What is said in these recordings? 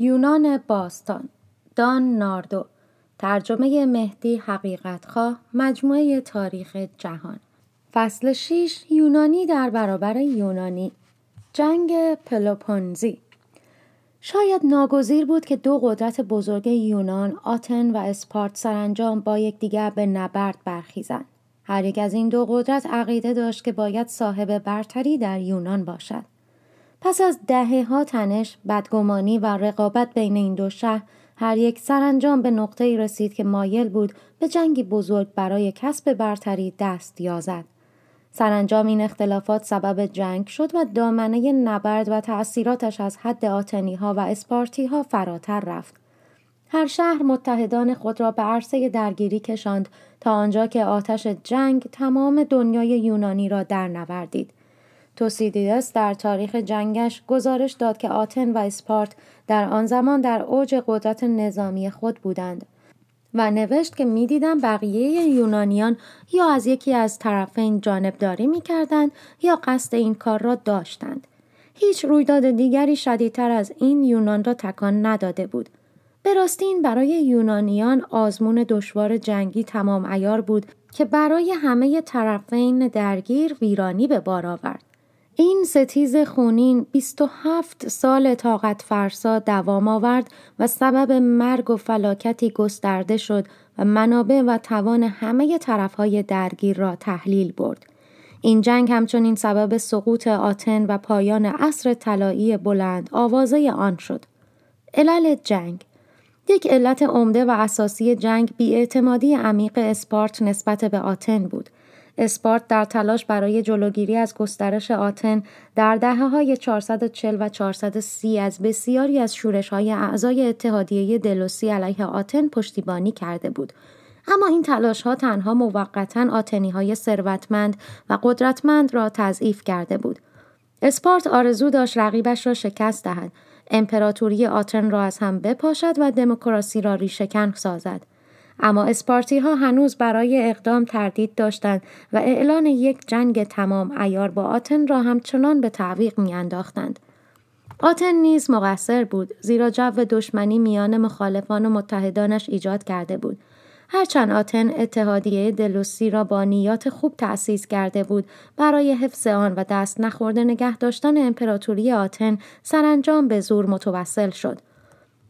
یونان باستان دان ناردو ترجمه مهدی حقیقتخواه مجموعه تاریخ جهان. فصل 6 یونانی در برابر یونانی. جنگ پلوپونزی. شاید ناگزیر بود که دو قدرت بزرگ یونان آتن و اسپارت سرانجام با یکدیگر به نبرد برخیزند. هر یک از این دو قدرت عقیده داشت که باید صاحب برتری در یونان باشد. پس از دهه ها تنش، بدگمانی و رقابت بین این دو شهر هر یک سرانجام به نقطه ای رسید که مایل بود به جنگی بزرگ برای کسب برتری دست یازد. سرانجام این اختلافات سبب جنگ شد و دامنه نبرد و تأثیراتش از حد آتنی ها و اسپارتی ها فراتر رفت. هر شهر متحدان خود را به عرصه درگیری کشاند تا آنجا که آتش جنگ تمام دنیای یونانی را در نوردید. توسیدیدس در تاریخ جنگش گزارش داد که آتن و اسپارت در آن زمان در اوج قدرت نظامی خود بودند و نوشت که می‌دیدم بقیه یونانیان یا از یکی از طرفین جانبداری می‌کردند یا قصد این کار را داشتند. هیچ رویداد دیگری شدیدتر از این یونان را تکان نداده بود. به راستین برای یونانیان آزمون دشوار جنگی تمام ایار بود که برای همه طرفین درگیر ویرانی به بار آورد. این ستیز خونین 27 سال طاقت فرسا دوام آورد و سبب مرگ و فلاکتی گسترده شد و منابع و توان همه طرفهای درگیر را تحلیل برد. این جنگ همچنین سبب سقوط آتن و پایان عصر طلایی بلند آوازه آن شد. علل جنگ یک علت عمده و اساسی جنگ بیاعتمادی عمیق اسپارت نسبت به آتن بود اسپارت در تلاش برای جلوگیری از گسترش آتن در دهه های 440 و 430 از بسیاری از شورش های اعضای اتحادیه دلوسی علیه آتن پشتیبانی کرده بود. اما این تلاش ها تنها موقتا آتنی های ثروتمند و قدرتمند را تضعیف کرده بود. اسپارت آرزو داشت رقیبش را شکست دهد، امپراتوری آتن را از هم بپاشد و دموکراسی را ریشهکن سازد. اما اسپارتی ها هنوز برای اقدام تردید داشتند و اعلان یک جنگ تمام ایار با آتن را همچنان به تعویق میانداختند. آتن نیز مقصر بود زیرا جو دشمنی میان مخالفان و متحدانش ایجاد کرده بود. هرچند آتن اتحادیه دلوسی را با نیات خوب تأسیس کرده بود برای حفظ آن و دست نخورده نگه داشتن امپراتوری آتن سرانجام به زور متوسل شد.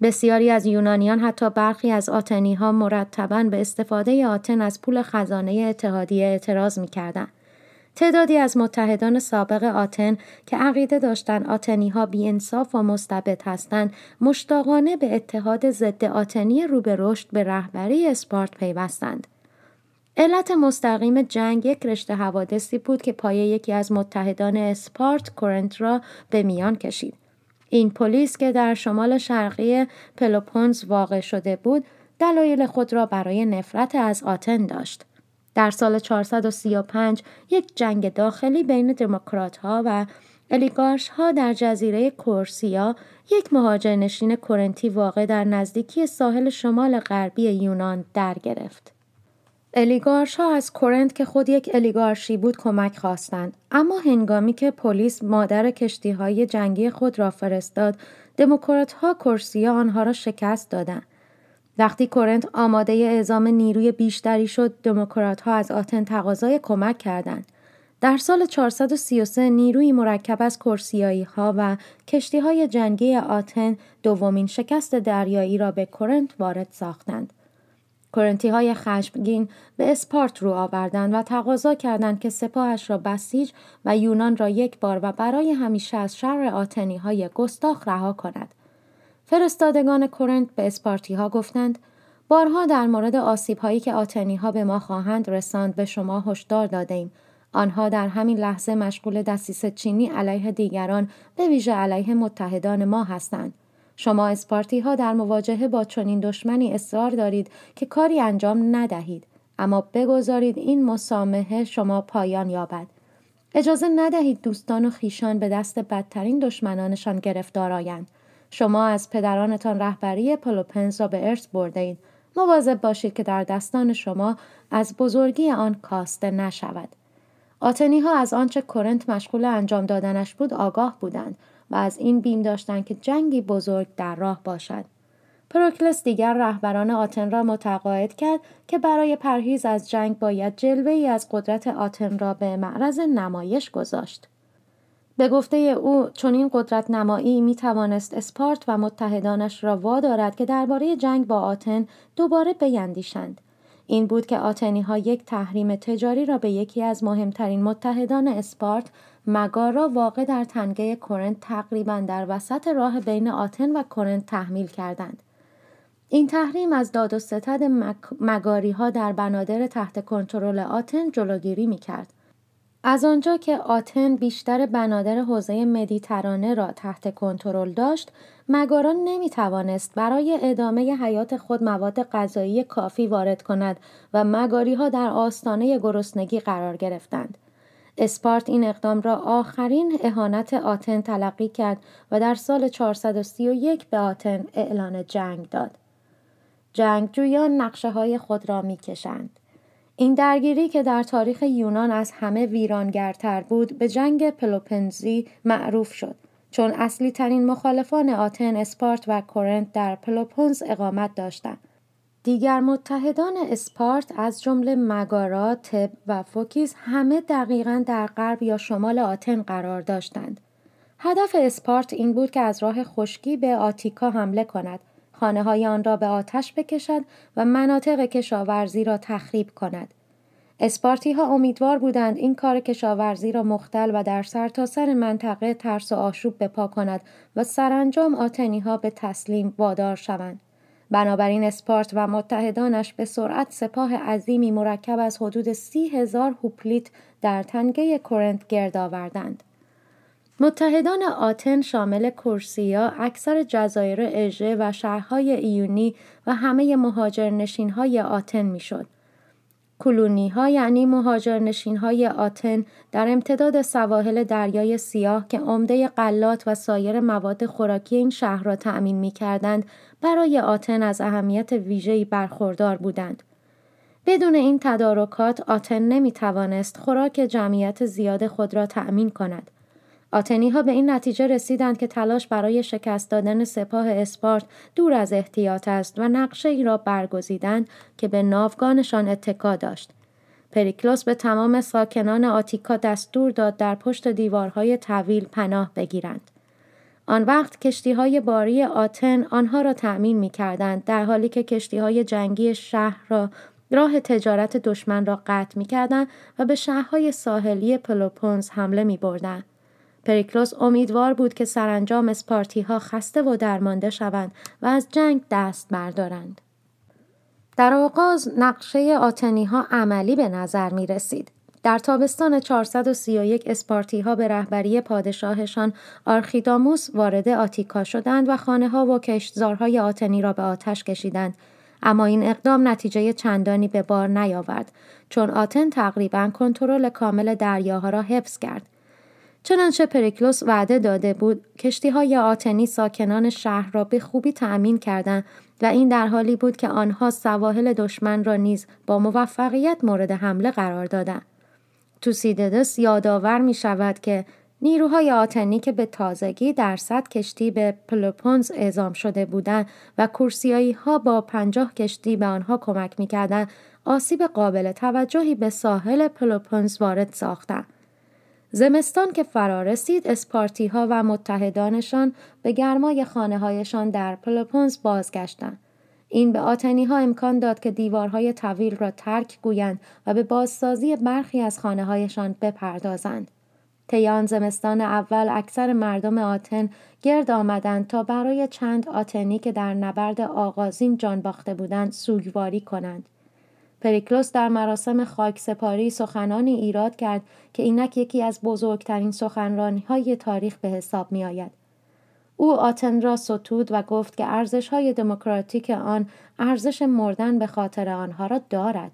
بسیاری از یونانیان حتی برخی از آتنی ها مرتبا به استفاده آتن از پول خزانه اتحادیه اعتراض می کردن. تعدادی از متحدان سابق آتن که عقیده داشتند آتنی ها انصاف و مستبد هستند مشتاقانه به اتحاد ضد آتنی رو به رشد به رهبری اسپارت پیوستند. علت مستقیم جنگ یک رشته حوادثی بود که پایه یکی از متحدان اسپارت کورنت را به میان کشید. این پلیس که در شمال شرقی پلوپونز واقع شده بود دلایل خود را برای نفرت از آتن داشت. در سال 435 یک جنگ داخلی بین دموکرات ها و الیگارش ها در جزیره کورسیا یک مهاجرنشین کرنتی واقع در نزدیکی ساحل شمال غربی یونان در گرفت. الیگارش ها از کورنت که خود یک الیگارشی بود کمک خواستند. اما هنگامی که پلیس مادر کشتی های جنگی خود را فرستاد دموکرات ها کرسیا آنها را شکست دادند. وقتی کورنت آماده اعزام نیروی بیشتری شد دموکرات ها از آتن تقاضای کمک کردند. در سال 433 نیروی مرکب از کرسیایی ها و کشتی های جنگی آتن دومین شکست دریایی را به کورنت وارد ساختند. کرنتی های خشمگین به اسپارت رو آوردند و تقاضا کردند که سپاهش را بسیج و یونان را یک بار و برای همیشه از شر آتنی های گستاخ رها کند. فرستادگان کرنت به اسپارتی ها گفتند بارها در مورد آسیب هایی که آتنی ها به ما خواهند رساند به شما هشدار داده ایم. آنها در همین لحظه مشغول دستیس چینی علیه دیگران به ویژه علیه متحدان ما هستند. شما اسپارتی ها در مواجهه با چنین دشمنی اصرار دارید که کاری انجام ندهید. اما بگذارید این مسامحه شما پایان یابد. اجازه ندهید دوستان و خیشان به دست بدترین دشمنانشان گرفتار آیند. شما از پدرانتان رهبری پلوپنز را به ارث برده اید مواظب باشید که در دستان شما از بزرگی آن کاسته نشود. آتنی ها از آنچه کرنت مشغول انجام دادنش بود آگاه بودند. و از این بیم داشتند که جنگی بزرگ در راه باشد. پروکلس دیگر رهبران آتن را متقاعد کرد که برای پرهیز از جنگ باید جلوه ای از قدرت آتن را به معرض نمایش گذاشت. به گفته او چون این قدرت نمایی می توانست اسپارت و متحدانش را وادارد که درباره جنگ با آتن دوباره بیندیشند. این بود که آتنی ها یک تحریم تجاری را به یکی از مهمترین متحدان اسپارت مگارا واقع در تنگه کرنت تقریبا در وسط راه بین آتن و کرنت تحمیل کردند. این تحریم از داد و ستد مگاری ها در بنادر تحت کنترل آتن جلوگیری می کرد. از آنجا که آتن بیشتر بنادر حوزه مدیترانه را تحت کنترل داشت، مگاران نمی توانست برای ادامه حیات خود مواد غذایی کافی وارد کند و مگاری ها در آستانه گرسنگی قرار گرفتند. اسپارت این اقدام را آخرین اهانت آتن تلقی کرد و در سال 431 به آتن اعلان جنگ داد. جنگجویان نقشه های خود را می کشند. این درگیری که در تاریخ یونان از همه ویرانگرتر بود به جنگ پلوپنزی معروف شد چون اصلی ترین مخالفان آتن اسپارت و کورنت در پلوپونز اقامت داشتند. دیگر متحدان اسپارت از جمله مگارا، تب و فوکیز همه دقیقا در غرب یا شمال آتن قرار داشتند. هدف اسپارت این بود که از راه خشکی به آتیکا حمله کند خانه های آن را به آتش بکشد و مناطق کشاورزی را تخریب کند. اسپارتی ها امیدوار بودند این کار کشاورزی را مختل و در سرتاسر سر منطقه ترس و آشوب بپا کند و سرانجام آتنی ها به تسلیم وادار شوند. بنابراین اسپارت و متحدانش به سرعت سپاه عظیمی مرکب از حدود سی هزار هوپلیت در تنگه کرنت گرد آوردند. متحدان آتن شامل کورسیا، اکثر جزایر اژه و شهرهای ایونی و همه مهاجرنشین های آتن می‌شد. کلونی ها یعنی مهاجرنشین های آتن در امتداد سواحل دریای سیاه که عمده قلات و سایر مواد خوراکی این شهر را تأمین می کردند برای آتن از اهمیت ویژه‌ای برخوردار بودند. بدون این تدارکات آتن نمی توانست خوراک جمعیت زیاد خود را تأمین کند. آتنی ها به این نتیجه رسیدند که تلاش برای شکست دادن سپاه اسپارت دور از احتیاط است و نقشه ای را برگزیدند که به ناوگانشان اتکا داشت. پریکلوس به تمام ساکنان آتیکا دستور داد در پشت دیوارهای طویل پناه بگیرند. آن وقت کشتی های باری آتن آنها را تأمین می کردند در حالی که کشتی های جنگی شهر را راه تجارت دشمن را قطع می کردند و به شهرهای ساحلی پلوپونز حمله می بردند. پریکلوس امیدوار بود که سرانجام اسپارتی ها خسته و درمانده شوند و از جنگ دست بردارند. در آغاز نقشه آتنی ها عملی به نظر می رسید. در تابستان 431 اسپارتی ها به رهبری پادشاهشان آرخیداموس وارد آتیکا شدند و خانه ها و کشتزارهای آتنی را به آتش کشیدند. اما این اقدام نتیجه چندانی به بار نیاورد چون آتن تقریبا کنترل کامل دریاها را حفظ کرد. چنانچه پریکلوس وعده داده بود کشتی های آتنی ساکنان شهر را به خوبی تأمین کردند و این در حالی بود که آنها سواحل دشمن را نیز با موفقیت مورد حمله قرار دادند. توسیددس یادآور می شود که نیروهای آتنی که به تازگی در صد کشتی به پلوپونز اعزام شده بودند و کورسیایی ها با پنجاه کشتی به آنها کمک می آسیب قابل توجهی به ساحل پلوپونز وارد ساختند. زمستان که فرا رسید اسپارتی ها و متحدانشان به گرمای خانه هایشان در پلوپونز بازگشتند. این به آتنی ها امکان داد که دیوارهای طویل را ترک گویند و به بازسازی برخی از خانه هایشان بپردازند. تیان زمستان اول اکثر مردم آتن گرد آمدند تا برای چند آتنی که در نبرد آغازین جان باخته بودند سوگواری کنند. پریکلوس در مراسم خاک سپاری سخنانی ایراد کرد که اینک یکی از بزرگترین سخنرانی های تاریخ به حساب می آید. او آتن را ستود و گفت که ارزش های دموکراتیک آن ارزش مردن به خاطر آنها را دارد.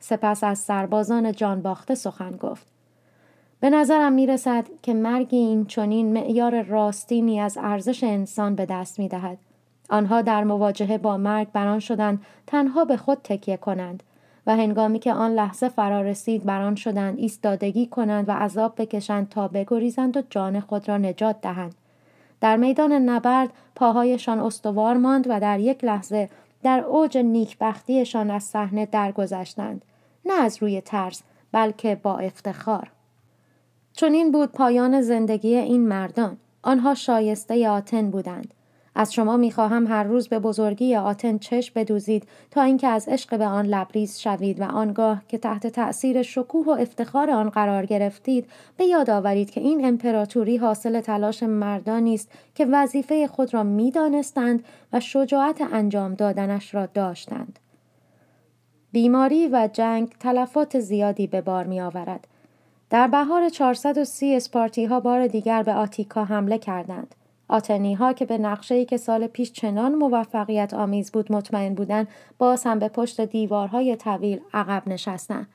سپس از سربازان جان باخته سخن گفت. به نظرم می رسد که مرگی این چونین معیار راستینی از ارزش انسان به دست می دهد. آنها در مواجهه با مرگ بران شدند تنها به خود تکیه کنند و هنگامی که آن لحظه فرا رسید بران شدند ایستادگی کنند و عذاب بکشند تا بگریزند و جان خود را نجات دهند. در میدان نبرد پاهایشان استوار ماند و در یک لحظه در اوج نیکبختیشان از صحنه درگذشتند. نه از روی ترس بلکه با افتخار. چون این بود پایان زندگی این مردان. آنها شایسته آتن بودند. از شما می‌خواهم هر روز به بزرگی آتن چشم بدوزید تا اینکه از عشق به آن لبریز شوید و آنگاه که تحت تأثیر شکوه و افتخار آن قرار گرفتید به یاد آورید که این امپراتوری حاصل تلاش مردانی است که وظیفه خود را می‌دانستند و شجاعت انجام دادنش را داشتند بیماری و جنگ تلفات زیادی به بار می آورد. در بهار 430 اسپارتی ها بار دیگر به آتیکا حمله کردند. آتنی ها که به نقشه که سال پیش چنان موفقیت آمیز بود مطمئن بودند باز هم به پشت دیوارهای طویل عقب نشستند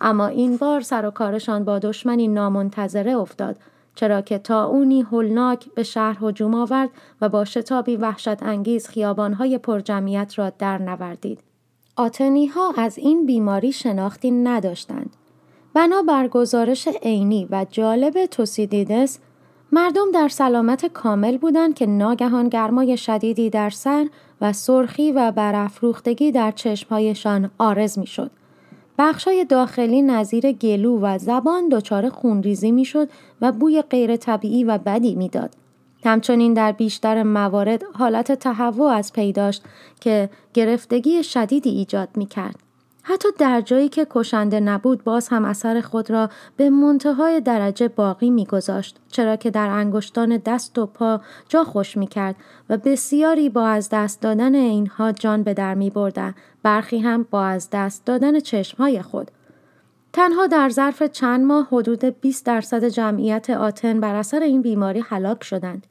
اما این بار سر و کارشان با دشمنی نامنتظره افتاد چرا که تا اونی هولناک به شهر هجوم آورد و با شتابی وحشت انگیز خیابانهای پرجمعیت را در نوردید. آتنی ها از این بیماری شناختی نداشتند. بنا بر گزارش عینی و جالب توسیدیدس مردم در سلامت کامل بودند که ناگهان گرمای شدیدی در سر و سرخی و برافروختگی در چشمهایشان آرز می‌شد. بخشای داخلی نظیر گلو و زبان دچار خونریزی می‌شد و بوی غیر طبیعی و بدی می‌داد. همچنین در بیشتر موارد حالت تهوع از پیداشت که گرفتگی شدیدی ایجاد می کرد. حتی در جایی که کشنده نبود باز هم اثر خود را به منتهای درجه باقی میگذاشت چرا که در انگشتان دست و پا جا خوش می کرد و بسیاری با از دست دادن اینها جان به در می بردن. برخی هم با از دست دادن چشمهای خود. تنها در ظرف چند ماه حدود 20 درصد جمعیت آتن بر اثر این بیماری هلاک شدند.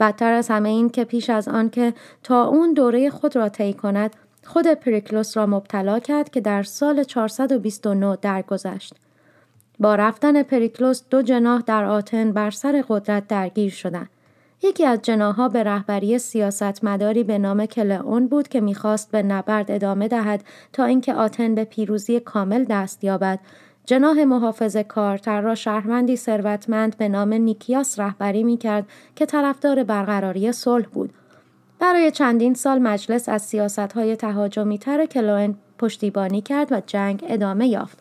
بدتر از همه این که پیش از آن که تا اون دوره خود را طی کند خود پریکلوس را مبتلا کرد که در سال 429 درگذشت. با رفتن پریکلوس دو جناح در آتن بر سر قدرت درگیر شدند. یکی از جناها به رهبری سیاستمداری به نام کلئون بود که می‌خواست به نبرد ادامه دهد تا اینکه آتن به پیروزی کامل دست یابد جناح محافظ کارتر را شهروندی ثروتمند به نام نیکیاس رهبری می‌کرد که طرفدار برقراری صلح بود برای چندین سال مجلس از سیاست های تهاجمی تر کلوئن پشتیبانی کرد و جنگ ادامه یافت.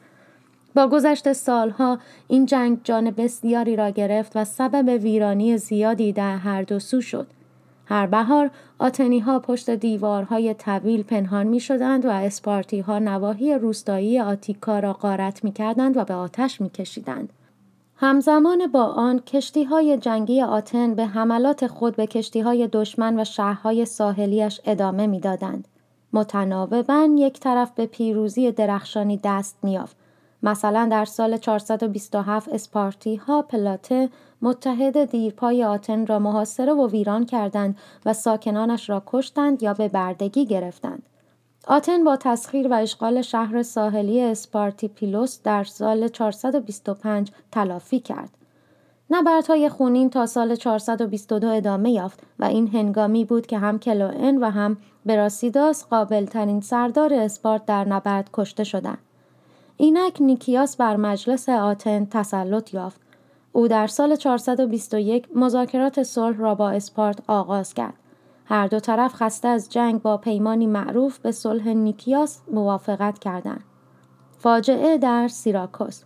با گذشت سالها این جنگ جان بسیاری را گرفت و سبب ویرانی زیادی در هر دو سو شد. هر بهار آتنی ها پشت دیوارهای طویل پنهان می شدند و اسپارتی ها نواحی روستایی آتیکا را غارت می کردند و به آتش می کشیدند. همزمان با آن کشتی های جنگی آتن به حملات خود به کشتی های دشمن و شهرهای ساحلیش ادامه می‌دادند. متناوبا یک طرف به پیروزی درخشانی دست میافت. مثلا در سال 427 اسپارتی ها پلاته متحد دیرپای آتن را محاصره و ویران کردند و ساکنانش را کشتند یا به بردگی گرفتند. آتن با تسخیر و اشغال شهر ساحلی اسپارتیپیلوس در سال 425 تلافی کرد. نبردهای خونین تا سال 422 ادامه یافت و این هنگامی بود که هم کلوئن و هم براسیداس قابل ترین سردار اسپارت در نبرد کشته شدند. اینک نیکیاس بر مجلس آتن تسلط یافت. او در سال 421 مذاکرات صلح را با اسپارت آغاز کرد. هر دو طرف خسته از جنگ با پیمانی معروف به صلح نیکیاس موافقت کردند. فاجعه در سیراکوس.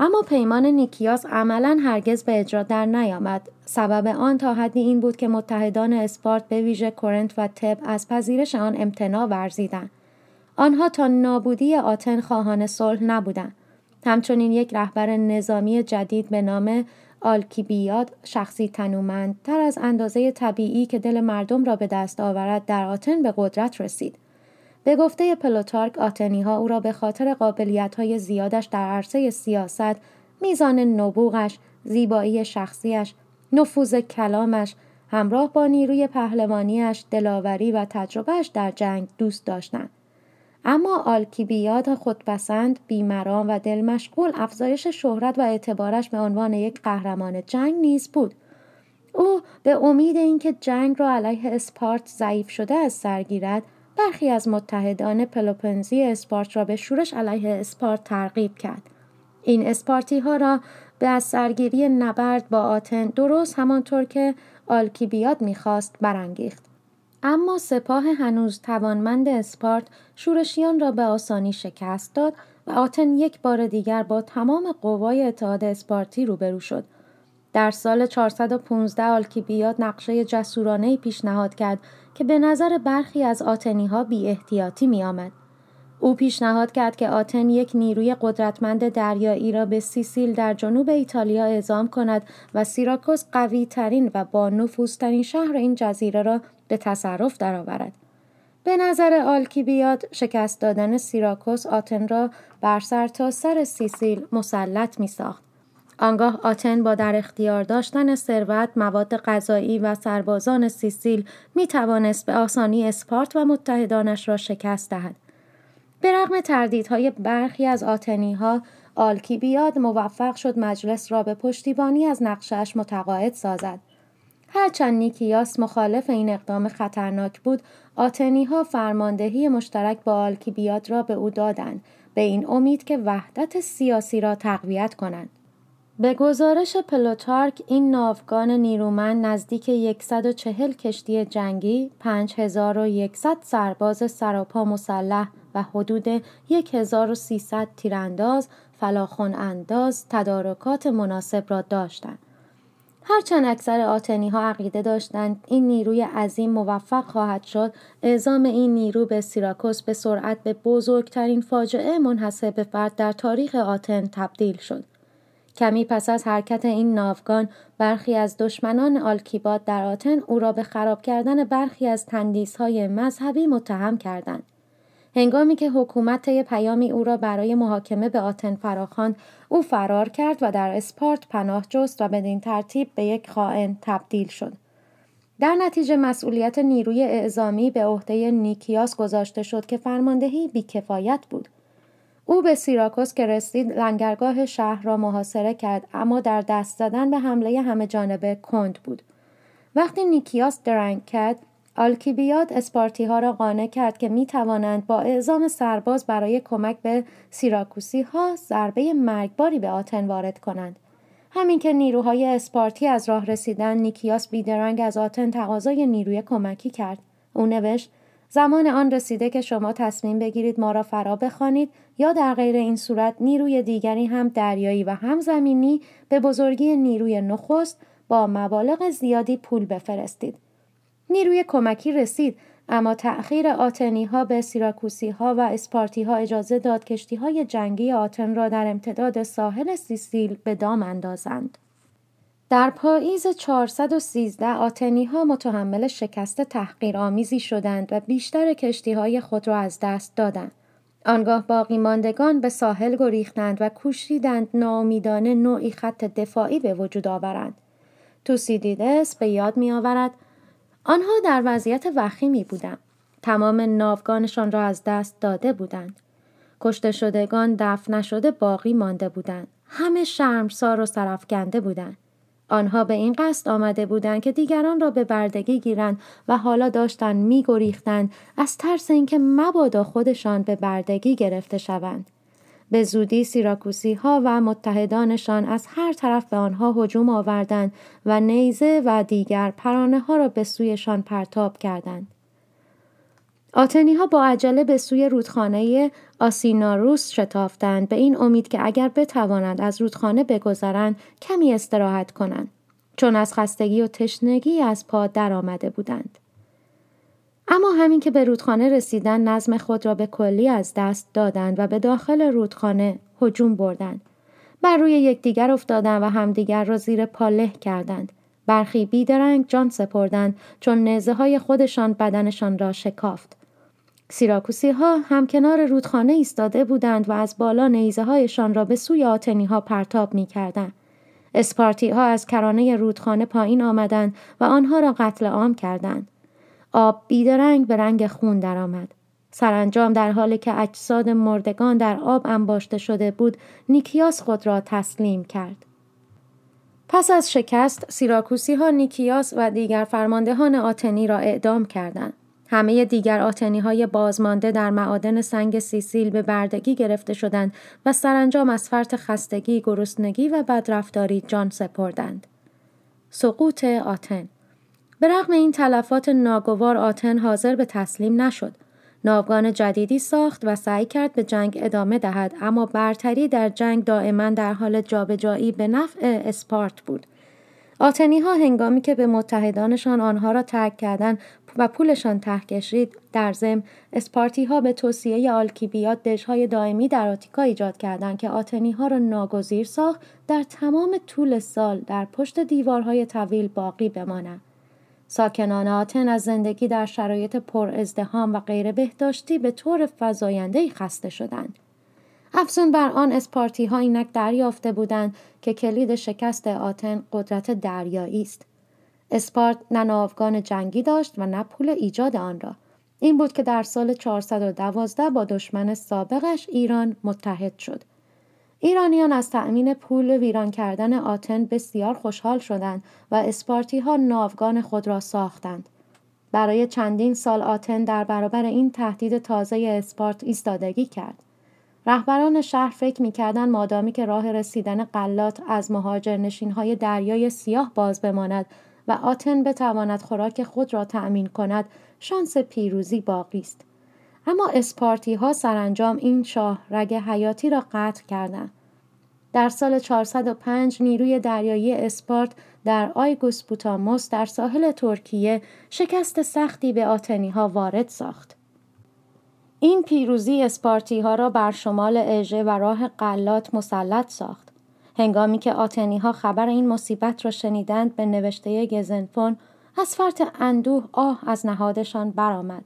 اما پیمان نیکیاس عملا هرگز به اجرا در نیامد. سبب آن تا حدی این بود که متحدان اسپارت به ویژه کورنت و تب از پذیرش آن امتناع ورزیدند. آنها تا نابودی آتن خواهان صلح نبودند. همچنین یک رهبر نظامی جدید به نام آلکیبیاد شخصی تنومند تر از اندازه طبیعی که دل مردم را به دست آورد در آتن به قدرت رسید. به گفته پلوتارک آتنی ها او را به خاطر قابلیت های زیادش در عرصه سیاست، میزان نبوغش، زیبایی شخصیش، نفوذ کلامش، همراه با نیروی پهلوانیش، دلاوری و تجربهش در جنگ دوست داشتند. اما آلکیبیاد خودپسند بیمرام و دل مشغول افزایش شهرت و اعتبارش به عنوان یک قهرمان جنگ نیز بود. او به امید اینکه جنگ را علیه اسپارت ضعیف شده از سر گیرد برخی از متحدان پلوپنزی اسپارت را به شورش علیه اسپارت ترغیب کرد. این اسپارتی ها را به از سرگیری نبرد با آتن درست همانطور که آلکیبیاد می‌خواست برانگیخت. اما سپاه هنوز توانمند اسپارت شورشیان را به آسانی شکست داد و آتن یک بار دیگر با تمام قوای اتحاد اسپارتی روبرو شد در سال 415 آلکیبیاد نقشه جسورانه پیشنهاد کرد که به نظر برخی از آتنی ها بی احتیاطی می آمد. او پیشنهاد کرد که آتن یک نیروی قدرتمند دریایی را به سیسیل در جنوب ایتالیا اعزام کند و سیراکوس قوی ترین و با نفوذترین شهر این جزیره را به تصرف درآورد. به نظر آلکیبیاد شکست دادن سیراکوس آتن را بر سر تا سر سیسیل مسلط می ساخت. آنگاه آتن با در اختیار داشتن ثروت، مواد غذایی و سربازان سیسیل می توانست به آسانی اسپارت و متحدانش را شکست دهد. به رغم تردیدهای برخی از آتنی ها، آلکیبیاد موفق شد مجلس را به پشتیبانی از نقشش متقاعد سازد. هرچند نیکیاس مخالف این اقدام خطرناک بود، آتنی ها فرماندهی مشترک با آلکیبیاد را به او دادند به این امید که وحدت سیاسی را تقویت کنند. به گزارش پلوتارک این ناوگان نیرومند نزدیک 140 کشتی جنگی، 5100 سرباز سراپا مسلح و حدود 1300 تیرانداز، فلاخون انداز، تدارکات مناسب را داشتند. هرچند اکثر آتنی ها عقیده داشتند این نیروی عظیم موفق خواهد شد. اعزام این نیرو به سیراکوس به سرعت به بزرگترین فاجعه منحصر به فرد در تاریخ آتن تبدیل شد. کمی پس از حرکت این ناوگان برخی از دشمنان آلکیباد در آتن او را به خراب کردن برخی از تندیسهای مذهبی متهم کردند. هنگامی که حکومت طی پیامی او را برای محاکمه به آتن فراخواند او فرار کرد و در اسپارت پناه جست و بدین ترتیب به یک خائن تبدیل شد. در نتیجه مسئولیت نیروی اعزامی به عهده نیکیاس گذاشته شد که فرماندهی بیکفایت بود. او به سیراکوس که رسید لنگرگاه شهر را محاصره کرد اما در دست زدن به حمله همه جانبه کند بود. وقتی نیکیاس درنگ کرد آلکیبیاد اسپارتی ها را قانع کرد که می توانند با اعزام سرباز برای کمک به سیراکوسی ها ضربه مرگباری به آتن وارد کنند. همین که نیروهای اسپارتی از راه رسیدن نیکیاس بیدرنگ از آتن تقاضای نیروی کمکی کرد. او نوشت زمان آن رسیده که شما تصمیم بگیرید ما را فرا بخوانید یا در غیر این صورت نیروی دیگری هم دریایی و هم زمینی به بزرگی نیروی نخست با مبالغ زیادی پول بفرستید. نیروی کمکی رسید اما تأخیر آتنی ها به سیراکوسی ها و اسپارتی ها اجازه داد کشتی های جنگی آتن را در امتداد ساحل سیسیل به دام اندازند. در پاییز 413 آتنی ها متحمل شکست تحقیرآمیزی شدند و بیشتر کشتی های خود را از دست دادند. آنگاه باقی ماندگان به ساحل گریختند و کوشیدند ناامیدانه نوعی خط دفاعی به وجود آورند. توسیدیدس به یاد می آورد آنها در وضعیت وخیمی بودند. تمام ناوگانشان را از دست داده بودند. کشته شدگان دفن نشده باقی مانده بودند. همه شرمسار و سرفکنده بودند. آنها به این قصد آمده بودند که دیگران را به بردگی گیرند و حالا داشتند میگریختند از ترس اینکه مبادا خودشان به بردگی گرفته شوند. به زودی سیراکوسی ها و متحدانشان از هر طرف به آنها هجوم آوردند و نیزه و دیگر پرانه ها را به سویشان پرتاب کردند. آتنی ها با عجله به سوی رودخانه آسیناروس شتافتند به این امید که اگر بتوانند از رودخانه بگذرند کمی استراحت کنند چون از خستگی و تشنگی از پا درآمده بودند. اما همین که به رودخانه رسیدن نظم خود را به کلی از دست دادند و به داخل رودخانه هجوم بردند. بر روی یکدیگر افتادند و همدیگر را زیر پاله کردند. برخی بیدرنگ جان سپردند چون نیزه های خودشان بدنشان را شکافت. سیراکوسی ها هم کنار رودخانه ایستاده بودند و از بالا نیزه هایشان را به سوی آتنی ها پرتاب می کردند. اسپارتی ها از کرانه رودخانه پایین آمدند و آنها را قتل عام کردند. آب بیدرنگ به رنگ خون درآمد. سرانجام در حالی که اجساد مردگان در آب انباشته شده بود نیکیاس خود را تسلیم کرد. پس از شکست سیراکوسی ها نیکیاس و دیگر فرماندهان آتنی را اعدام کردند. همه دیگر آتنی های بازمانده در معادن سنگ سیسیل به بردگی گرفته شدند و سرانجام از فرط خستگی، گرسنگی و بدرفتاری جان سپردند. سقوط آتن به رغم این تلفات ناگوار آتن حاضر به تسلیم نشد. ناوگان جدیدی ساخت و سعی کرد به جنگ ادامه دهد اما برتری در جنگ دائما در حال جابجایی به نفع اسپارت بود. آتنی ها هنگامی که به متحدانشان آنها را ترک کردند و پولشان ته کشید در ضمن اسپارتی ها به توصیه آلکیبیات دژهای دائمی در آتیکا ایجاد کردند که آتنی ها را ناگزیر ساخت در تمام طول سال در پشت دیوارهای طویل باقی بمانند ساکنان آتن از زندگی در شرایط پر ازدهام و غیر بهداشتی به طور فزاینده خسته شدند. افزون بر آن اسپارتی ها اینک دریافته بودند که کلید شکست آتن قدرت دریایی است. اسپارت نه ناوگان جنگی داشت و نه پول ایجاد آن را. این بود که در سال 412 با دشمن سابقش ایران متحد شد. ایرانیان از تأمین پول ویران کردن آتن بسیار خوشحال شدند و اسپارتی ها ناوگان خود را ساختند. برای چندین سال آتن در برابر این تهدید تازه اسپارت ایستادگی کرد. رهبران شهر فکر می‌کردند مادامی که راه رسیدن قلات از مهاجرنشین های دریای سیاه باز بماند و آتن بتواند خوراک خود را تأمین کند شانس پیروزی باقی است. اما اسپارتی ها سرانجام این شاه رگ حیاتی را قطع کردند. در سال 405 نیروی دریایی اسپارت در آیگوس بوتاموس در ساحل ترکیه شکست سختی به آتنی ها وارد ساخت. این پیروزی اسپارتی ها را بر شمال اژه و راه قلات مسلط ساخت. هنگامی که آتنی ها خبر این مصیبت را شنیدند به نوشته گزنفون از فرط اندوه آه از نهادشان برآمد.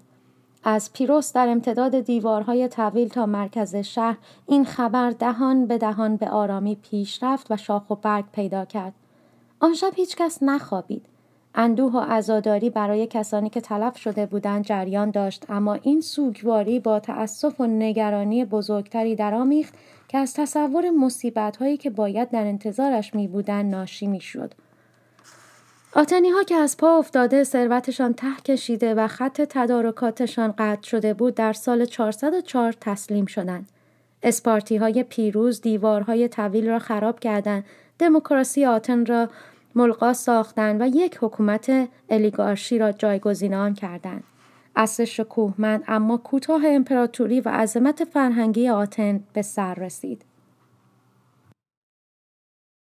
از پیروس در امتداد دیوارهای طویل تا مرکز شهر این خبر دهان به دهان به آرامی پیش رفت و شاخ و برگ پیدا کرد. آن شب هیچکس نخوابید. اندوه و عزاداری برای کسانی که تلف شده بودند جریان داشت اما این سوگواری با تأسف و نگرانی بزرگتری درآمیخت که از تصور مصیبت هایی که باید در انتظارش می بودن ناشی می شد. آتنی ها که از پا افتاده ثروتشان ته کشیده و خط تدارکاتشان قطع شده بود در سال 404 تسلیم شدند. اسپارتی های پیروز دیوارهای طویل را خراب کردند، دموکراسی آتن را ملقا ساختند و یک حکومت الیگارشی را جایگزین آن کردند. اصل شکوهمند اما کوتاه امپراتوری و عظمت فرهنگی آتن به سر رسید.